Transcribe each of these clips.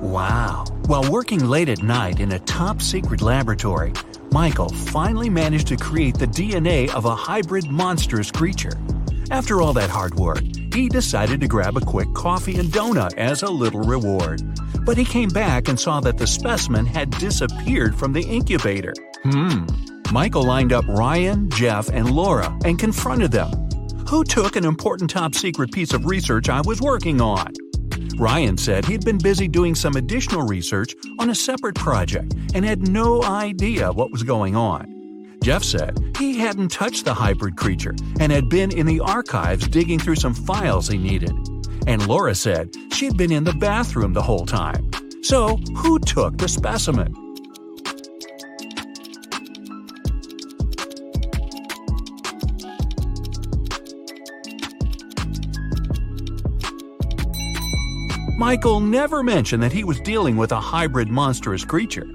Wow. While working late at night in a top secret laboratory, Michael finally managed to create the DNA of a hybrid monstrous creature. After all that hard work, he decided to grab a quick coffee and donut as a little reward. But he came back and saw that the specimen had disappeared from the incubator. Hmm. Michael lined up Ryan, Jeff, and Laura and confronted them. Who took an important top secret piece of research I was working on? Ryan said he'd been busy doing some additional research on a separate project and had no idea what was going on. Jeff said he hadn't touched the hybrid creature and had been in the archives digging through some files he needed. And Laura said she'd been in the bathroom the whole time. So, who took the specimen? Michael never mentioned that he was dealing with a hybrid monstrous creature.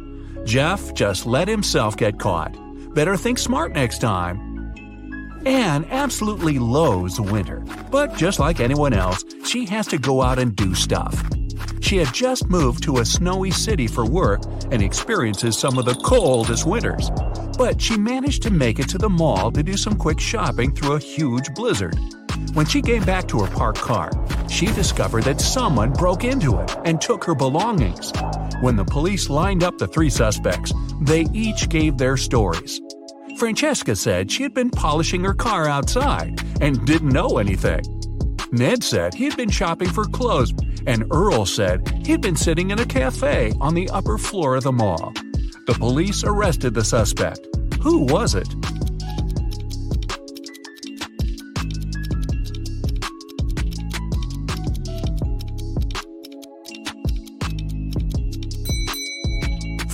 Jeff just let himself get caught. Better think smart next time. Anne absolutely loathes winter, but just like anyone else, she has to go out and do stuff. She had just moved to a snowy city for work and experiences some of the coldest winters. But she managed to make it to the mall to do some quick shopping through a huge blizzard. When she came back to her parked car, she discovered that someone broke into it and took her belongings. When the police lined up the three suspects, they each gave their stories. Francesca said she had been polishing her car outside and didn't know anything. Ned said he had been shopping for clothes, and Earl said he'd been sitting in a cafe on the upper floor of the mall. The police arrested the suspect. Who was it?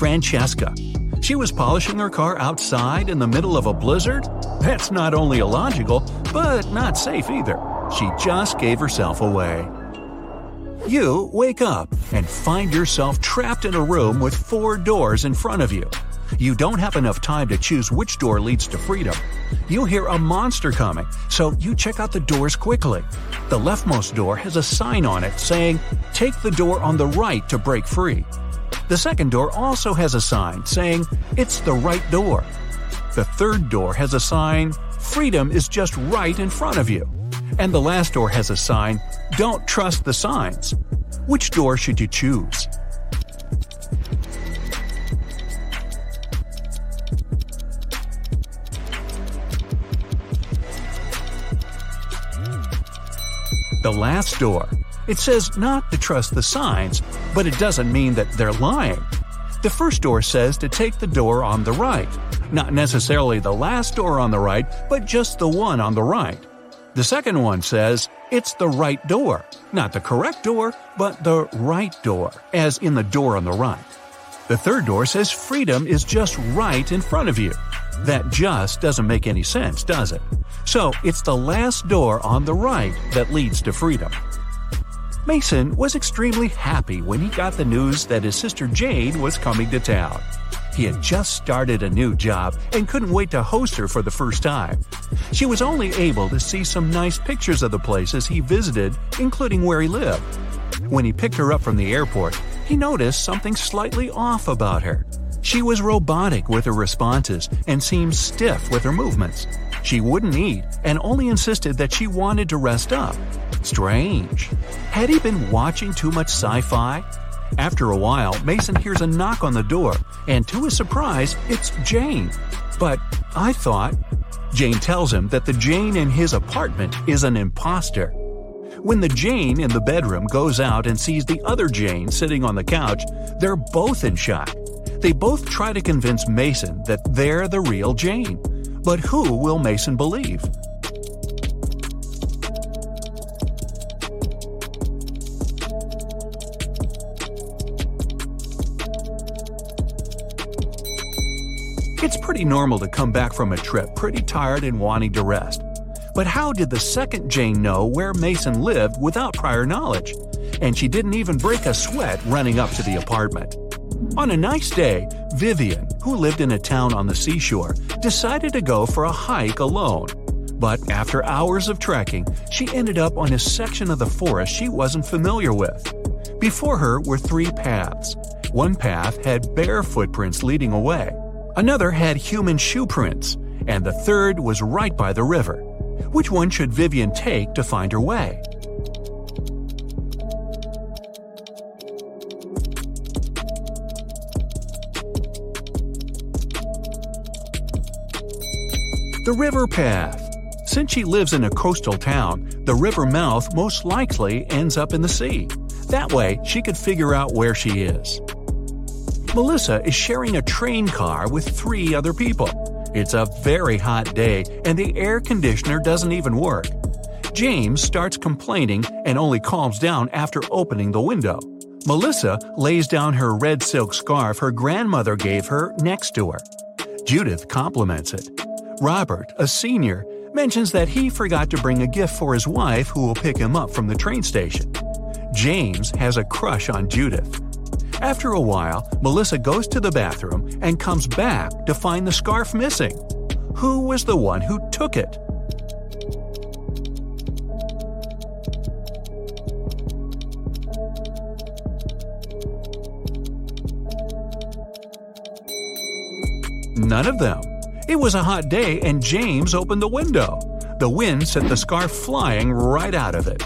Francesca. She was polishing her car outside in the middle of a blizzard? That's not only illogical, but not safe either. She just gave herself away. You wake up and find yourself trapped in a room with four doors in front of you. You don't have enough time to choose which door leads to freedom. You hear a monster coming, so you check out the doors quickly. The leftmost door has a sign on it saying, Take the door on the right to break free. The second door also has a sign saying, It's the right door. The third door has a sign, Freedom is just right in front of you. And the last door has a sign, Don't trust the signs. Which door should you choose? The last door. It says not to trust the signs, but it doesn't mean that they're lying. The first door says to take the door on the right, not necessarily the last door on the right, but just the one on the right. The second one says it's the right door, not the correct door, but the right door, as in the door on the right. The third door says freedom is just right in front of you. That just doesn't make any sense, does it? So it's the last door on the right that leads to freedom. Mason was extremely happy when he got the news that his sister Jane was coming to town. He had just started a new job and couldn't wait to host her for the first time. She was only able to see some nice pictures of the places he visited, including where he lived. When he picked her up from the airport, he noticed something slightly off about her. She was robotic with her responses and seemed stiff with her movements. She wouldn't eat and only insisted that she wanted to rest up. Strange. Had he been watching too much sci fi? After a while, Mason hears a knock on the door, and to his surprise, it's Jane. But I thought. Jane tells him that the Jane in his apartment is an imposter. When the Jane in the bedroom goes out and sees the other Jane sitting on the couch, they're both in shock. They both try to convince Mason that they're the real Jane. But who will Mason believe? It's pretty normal to come back from a trip pretty tired and wanting to rest. But how did the second Jane know where Mason lived without prior knowledge? And she didn't even break a sweat running up to the apartment. On a nice day, Vivian, who lived in a town on the seashore, decided to go for a hike alone. But after hours of trekking, she ended up on a section of the forest she wasn't familiar with. Before her were three paths. One path had bare footprints leading away, another had human shoe prints, and the third was right by the river. Which one should Vivian take to find her way? The river path. Since she lives in a coastal town, the river mouth most likely ends up in the sea. That way, she could figure out where she is. Melissa is sharing a train car with three other people. It's a very hot day, and the air conditioner doesn't even work. James starts complaining and only calms down after opening the window. Melissa lays down her red silk scarf her grandmother gave her next to her. Judith compliments it. Robert, a senior, mentions that he forgot to bring a gift for his wife who will pick him up from the train station. James has a crush on Judith. After a while, Melissa goes to the bathroom and comes back to find the scarf missing. Who was the one who took it? None of them. It was a hot day and James opened the window. The wind sent the scarf flying right out of it.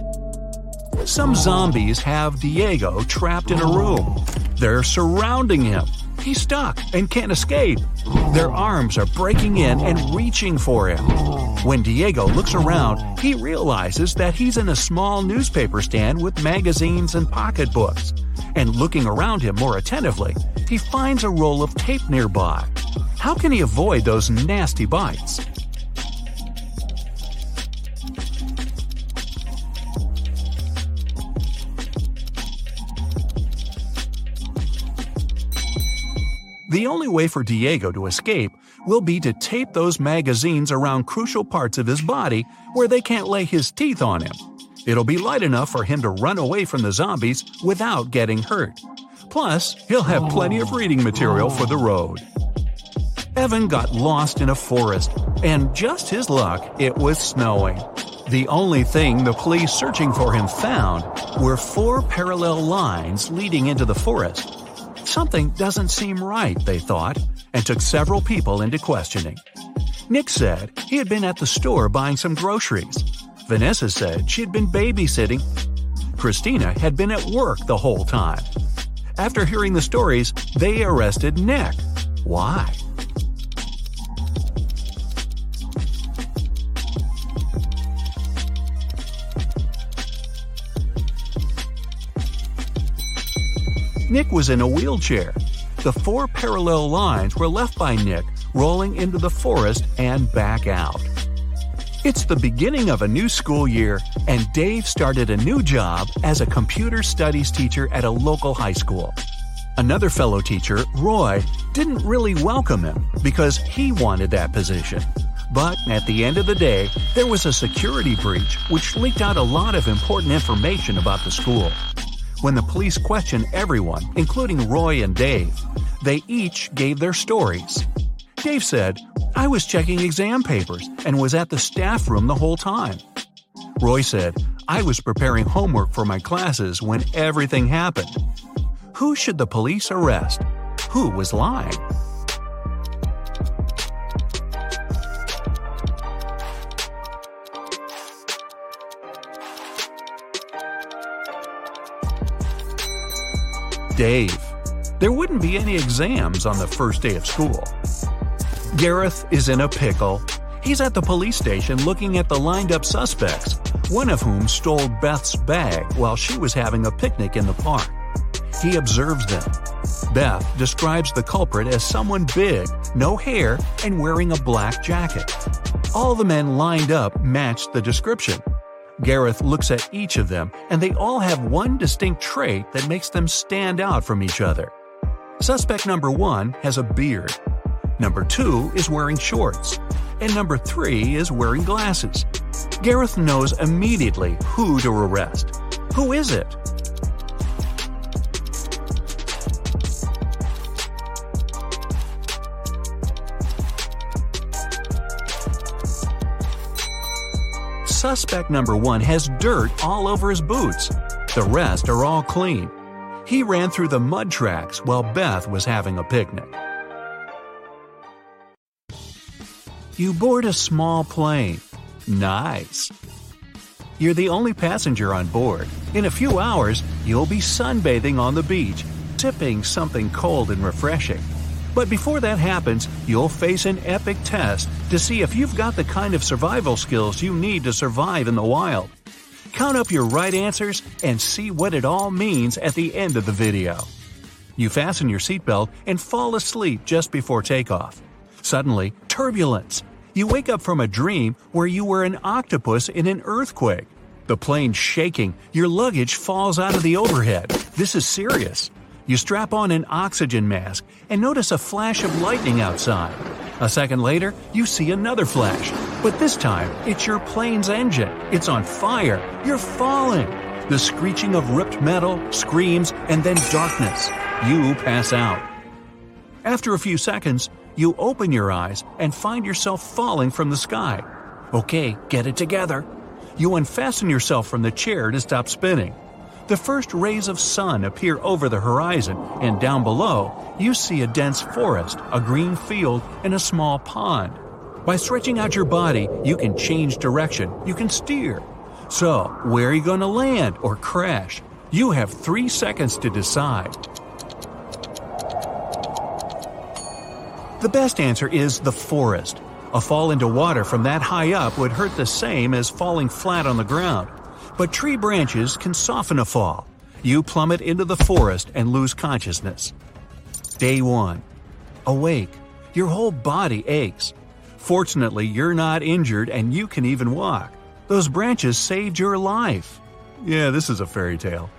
Some zombies have Diego trapped in a room. They're surrounding him. He's stuck and can't escape. Their arms are breaking in and reaching for him. When Diego looks around, he realizes that he's in a small newspaper stand with magazines and pocketbooks. And looking around him more attentively, he finds a roll of tape nearby. How can he avoid those nasty bites? The only way for Diego to escape will be to tape those magazines around crucial parts of his body where they can't lay his teeth on him. It'll be light enough for him to run away from the zombies without getting hurt. Plus, he'll have plenty of reading material for the road. Evan got lost in a forest, and just his luck, it was snowing. The only thing the police searching for him found were four parallel lines leading into the forest. Something doesn't seem right, they thought, and took several people into questioning. Nick said he had been at the store buying some groceries. Vanessa said she had been babysitting. Christina had been at work the whole time. After hearing the stories, they arrested Nick. Why? Nick was in a wheelchair. The four parallel lines were left by Nick rolling into the forest and back out. It's the beginning of a new school year, and Dave started a new job as a computer studies teacher at a local high school. Another fellow teacher, Roy, didn't really welcome him because he wanted that position. But at the end of the day, there was a security breach which leaked out a lot of important information about the school. When the police questioned everyone, including Roy and Dave, they each gave their stories. Dave said, I was checking exam papers and was at the staff room the whole time. Roy said, I was preparing homework for my classes when everything happened. Who should the police arrest? Who was lying? Dave. There wouldn't be any exams on the first day of school. Gareth is in a pickle. He's at the police station looking at the lined up suspects, one of whom stole Beth's bag while she was having a picnic in the park. He observes them. Beth describes the culprit as someone big, no hair, and wearing a black jacket. All the men lined up matched the description, Gareth looks at each of them, and they all have one distinct trait that makes them stand out from each other. Suspect number one has a beard. Number two is wearing shorts. And number three is wearing glasses. Gareth knows immediately who to arrest. Who is it? Suspect number one has dirt all over his boots. The rest are all clean. He ran through the mud tracks while Beth was having a picnic. You board a small plane. Nice. You're the only passenger on board. In a few hours, you'll be sunbathing on the beach, sipping something cold and refreshing. But before that happens, you'll face an epic test to see if you've got the kind of survival skills you need to survive in the wild. Count up your right answers and see what it all means at the end of the video. You fasten your seatbelt and fall asleep just before takeoff. Suddenly, turbulence. You wake up from a dream where you were an octopus in an earthquake. The plane's shaking, your luggage falls out of the overhead. This is serious. You strap on an oxygen mask and notice a flash of lightning outside. A second later, you see another flash, but this time it's your plane's engine. It's on fire. You're falling. The screeching of ripped metal, screams, and then darkness. You pass out. After a few seconds, you open your eyes and find yourself falling from the sky. Okay, get it together. You unfasten yourself from the chair to stop spinning. The first rays of sun appear over the horizon, and down below, you see a dense forest, a green field, and a small pond. By stretching out your body, you can change direction, you can steer. So, where are you going to land or crash? You have three seconds to decide. The best answer is the forest. A fall into water from that high up would hurt the same as falling flat on the ground. But tree branches can soften a fall. You plummet into the forest and lose consciousness. Day 1. Awake. Your whole body aches. Fortunately, you're not injured and you can even walk. Those branches saved your life. Yeah, this is a fairy tale.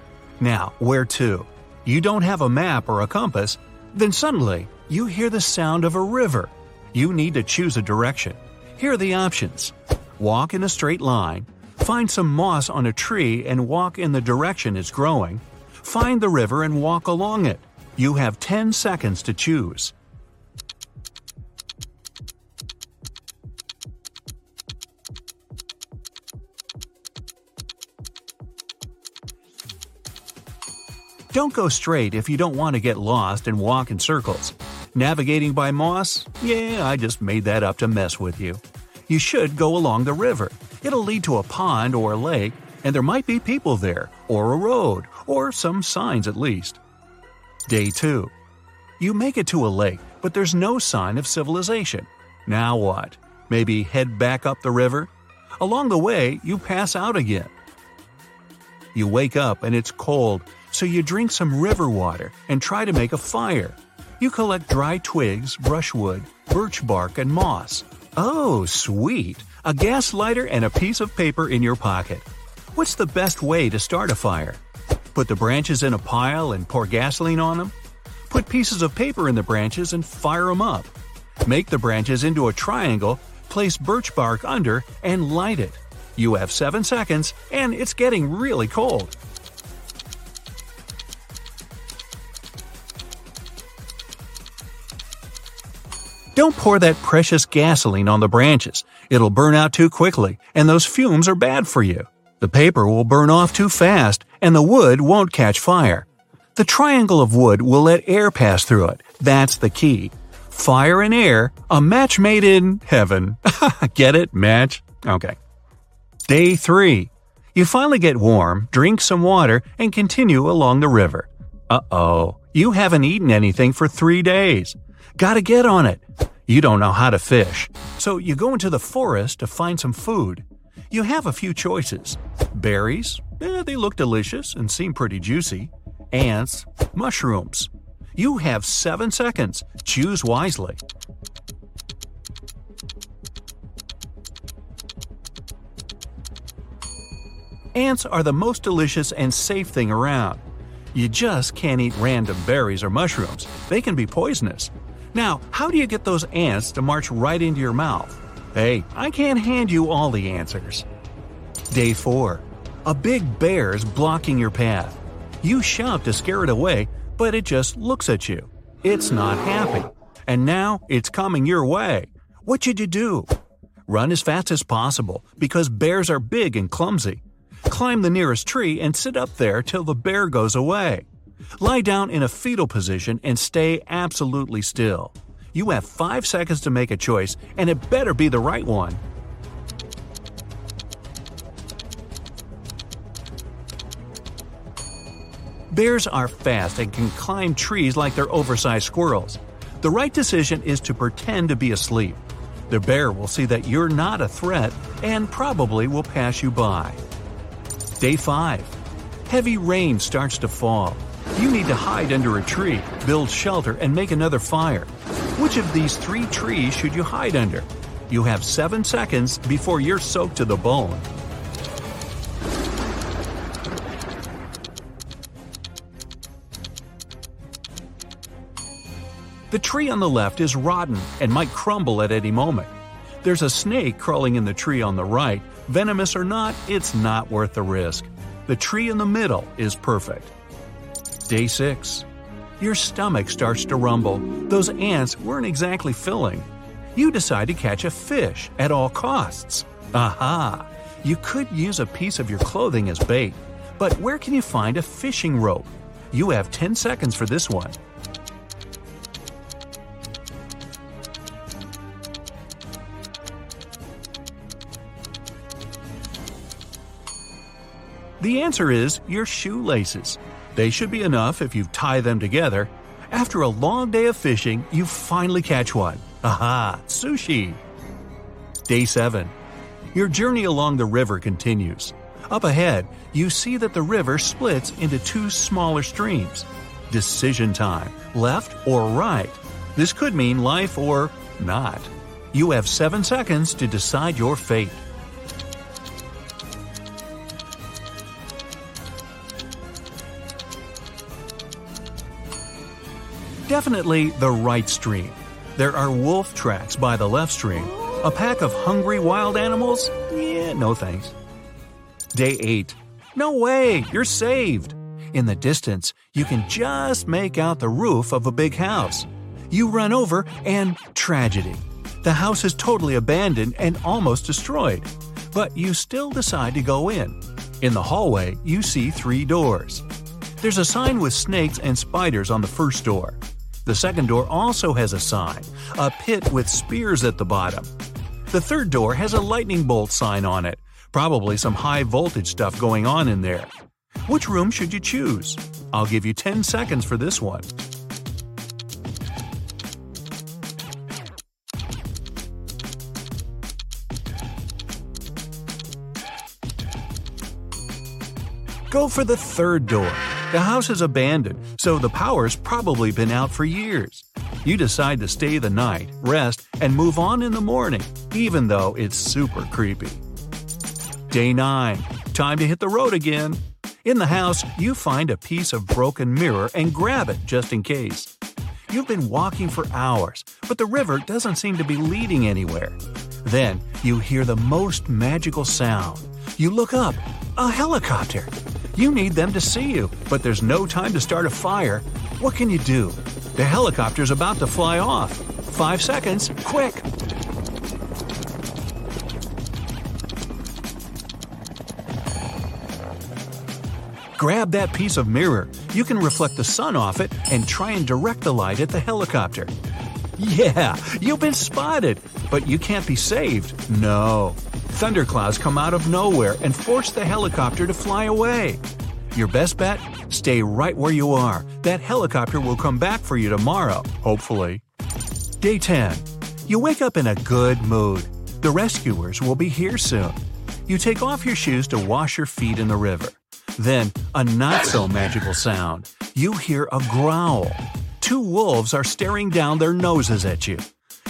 Now, where to? You don't have a map or a compass. Then suddenly, you hear the sound of a river. You need to choose a direction. Here are the options walk in a straight line, find some moss on a tree and walk in the direction it's growing, find the river and walk along it. You have 10 seconds to choose. Don't go straight if you don't want to get lost and walk in circles. Navigating by moss? Yeah, I just made that up to mess with you. You should go along the river. It'll lead to a pond or a lake, and there might be people there, or a road, or some signs at least. Day 2. You make it to a lake, but there's no sign of civilization. Now what? Maybe head back up the river? Along the way, you pass out again. You wake up and it's cold, so you drink some river water and try to make a fire. You collect dry twigs, brushwood, birch bark, and moss. Oh, sweet! A gas lighter and a piece of paper in your pocket. What's the best way to start a fire? Put the branches in a pile and pour gasoline on them? Put pieces of paper in the branches and fire them up. Make the branches into a triangle, place birch bark under, and light it. You have 7 seconds, and it's getting really cold. Don't pour that precious gasoline on the branches. It'll burn out too quickly, and those fumes are bad for you. The paper will burn off too fast, and the wood won't catch fire. The triangle of wood will let air pass through it. That's the key. Fire and air, a match made in heaven. get it? Match? Okay. Day 3. You finally get warm, drink some water, and continue along the river. Uh oh, you haven't eaten anything for three days. Gotta get on it. You don't know how to fish, so you go into the forest to find some food. You have a few choices berries, eh, they look delicious and seem pretty juicy, ants, mushrooms. You have seven seconds. Choose wisely. Ants are the most delicious and safe thing around. You just can't eat random berries or mushrooms, they can be poisonous. Now, how do you get those ants to march right into your mouth? Hey, I can't hand you all the answers. Day 4. A big bear is blocking your path. You shout to scare it away, but it just looks at you. It's not happy. And now it's coming your way. What should you do? Run as fast as possible because bears are big and clumsy. Climb the nearest tree and sit up there till the bear goes away. Lie down in a fetal position and stay absolutely still. You have 5 seconds to make a choice, and it better be the right one. Bears are fast and can climb trees like they're oversized squirrels. The right decision is to pretend to be asleep. The bear will see that you're not a threat and probably will pass you by. Day 5. Heavy rain starts to fall. You need to hide under a tree, build shelter, and make another fire. Which of these three trees should you hide under? You have 7 seconds before you're soaked to the bone. The tree on the left is rotten and might crumble at any moment. There's a snake crawling in the tree on the right. Venomous or not, it's not worth the risk. The tree in the middle is perfect. Day 6. Your stomach starts to rumble. Those ants weren't exactly filling. You decide to catch a fish at all costs. Aha! You could use a piece of your clothing as bait. But where can you find a fishing rope? You have 10 seconds for this one. The answer is your shoelaces. They should be enough if you tie them together. After a long day of fishing, you finally catch one. Aha, sushi! Day 7. Your journey along the river continues. Up ahead, you see that the river splits into two smaller streams. Decision time left or right. This could mean life or not. You have seven seconds to decide your fate. Definitely the right stream. There are wolf tracks by the left stream. A pack of hungry wild animals? Yeah, no thanks. Day 8. No way, you're saved! In the distance, you can just make out the roof of a big house. You run over, and tragedy. The house is totally abandoned and almost destroyed. But you still decide to go in. In the hallway, you see three doors. There's a sign with snakes and spiders on the first door. The second door also has a sign, a pit with spears at the bottom. The third door has a lightning bolt sign on it, probably some high voltage stuff going on in there. Which room should you choose? I'll give you 10 seconds for this one. Go for the third door. The house is abandoned, so the power's probably been out for years. You decide to stay the night, rest, and move on in the morning, even though it's super creepy. Day 9. Time to hit the road again. In the house, you find a piece of broken mirror and grab it just in case. You've been walking for hours, but the river doesn't seem to be leading anywhere. Then you hear the most magical sound. You look up a helicopter. You need them to see you, but there's no time to start a fire. What can you do? The helicopter's about to fly off. Five seconds, quick! Grab that piece of mirror. You can reflect the sun off it and try and direct the light at the helicopter. Yeah, you've been spotted, but you can't be saved. No. Thunderclouds come out of nowhere and force the helicopter to fly away. Your best bet? Stay right where you are. That helicopter will come back for you tomorrow, hopefully. Day 10. You wake up in a good mood. The rescuers will be here soon. You take off your shoes to wash your feet in the river. Then, a not so magical sound. You hear a growl. Two wolves are staring down their noses at you.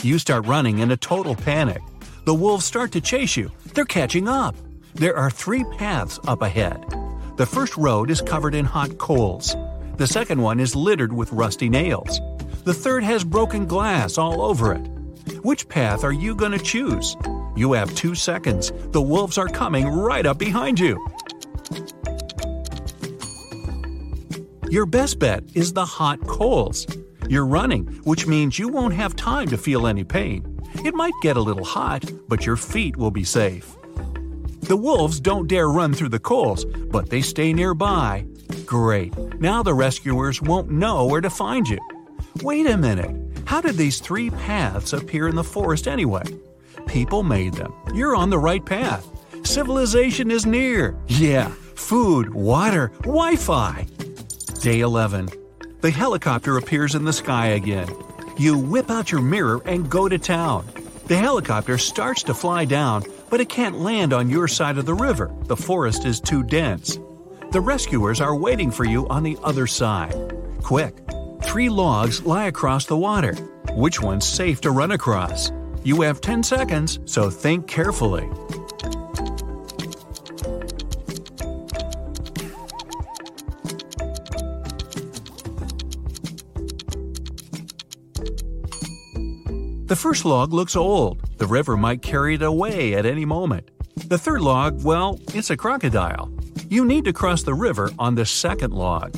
You start running in a total panic. The wolves start to chase you. They're catching up. There are three paths up ahead. The first road is covered in hot coals. The second one is littered with rusty nails. The third has broken glass all over it. Which path are you going to choose? You have two seconds. The wolves are coming right up behind you. Your best bet is the hot coals. You're running, which means you won't have time to feel any pain. It might get a little hot, but your feet will be safe. The wolves don't dare run through the coals, but they stay nearby. Great, now the rescuers won't know where to find you. Wait a minute, how did these three paths appear in the forest anyway? People made them. You're on the right path. Civilization is near. Yeah, food, water, Wi Fi. Day 11. The helicopter appears in the sky again. You whip out your mirror and go to town. The helicopter starts to fly down, but it can't land on your side of the river. The forest is too dense. The rescuers are waiting for you on the other side. Quick! Three logs lie across the water. Which one's safe to run across? You have 10 seconds, so think carefully. The first log looks old. The river might carry it away at any moment. The third log, well, it's a crocodile. You need to cross the river on the second log.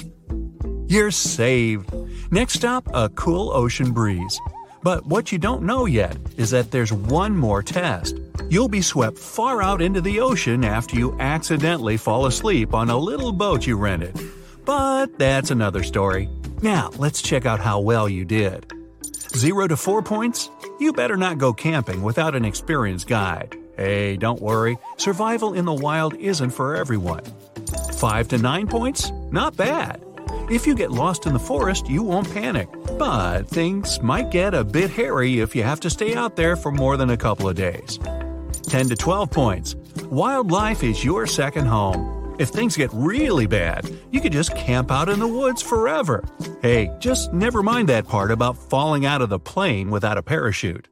You're saved. Next stop, a cool ocean breeze. But what you don't know yet is that there's one more test. You'll be swept far out into the ocean after you accidentally fall asleep on a little boat you rented. But that's another story. Now, let's check out how well you did. 0 to 4 points? You better not go camping without an experienced guide. Hey, don't worry, survival in the wild isn't for everyone. 5 to 9 points? Not bad. If you get lost in the forest, you won't panic. But things might get a bit hairy if you have to stay out there for more than a couple of days. 10 to 12 points. Wildlife is your second home. If things get really bad, you could just camp out in the woods forever. Hey, just never mind that part about falling out of the plane without a parachute.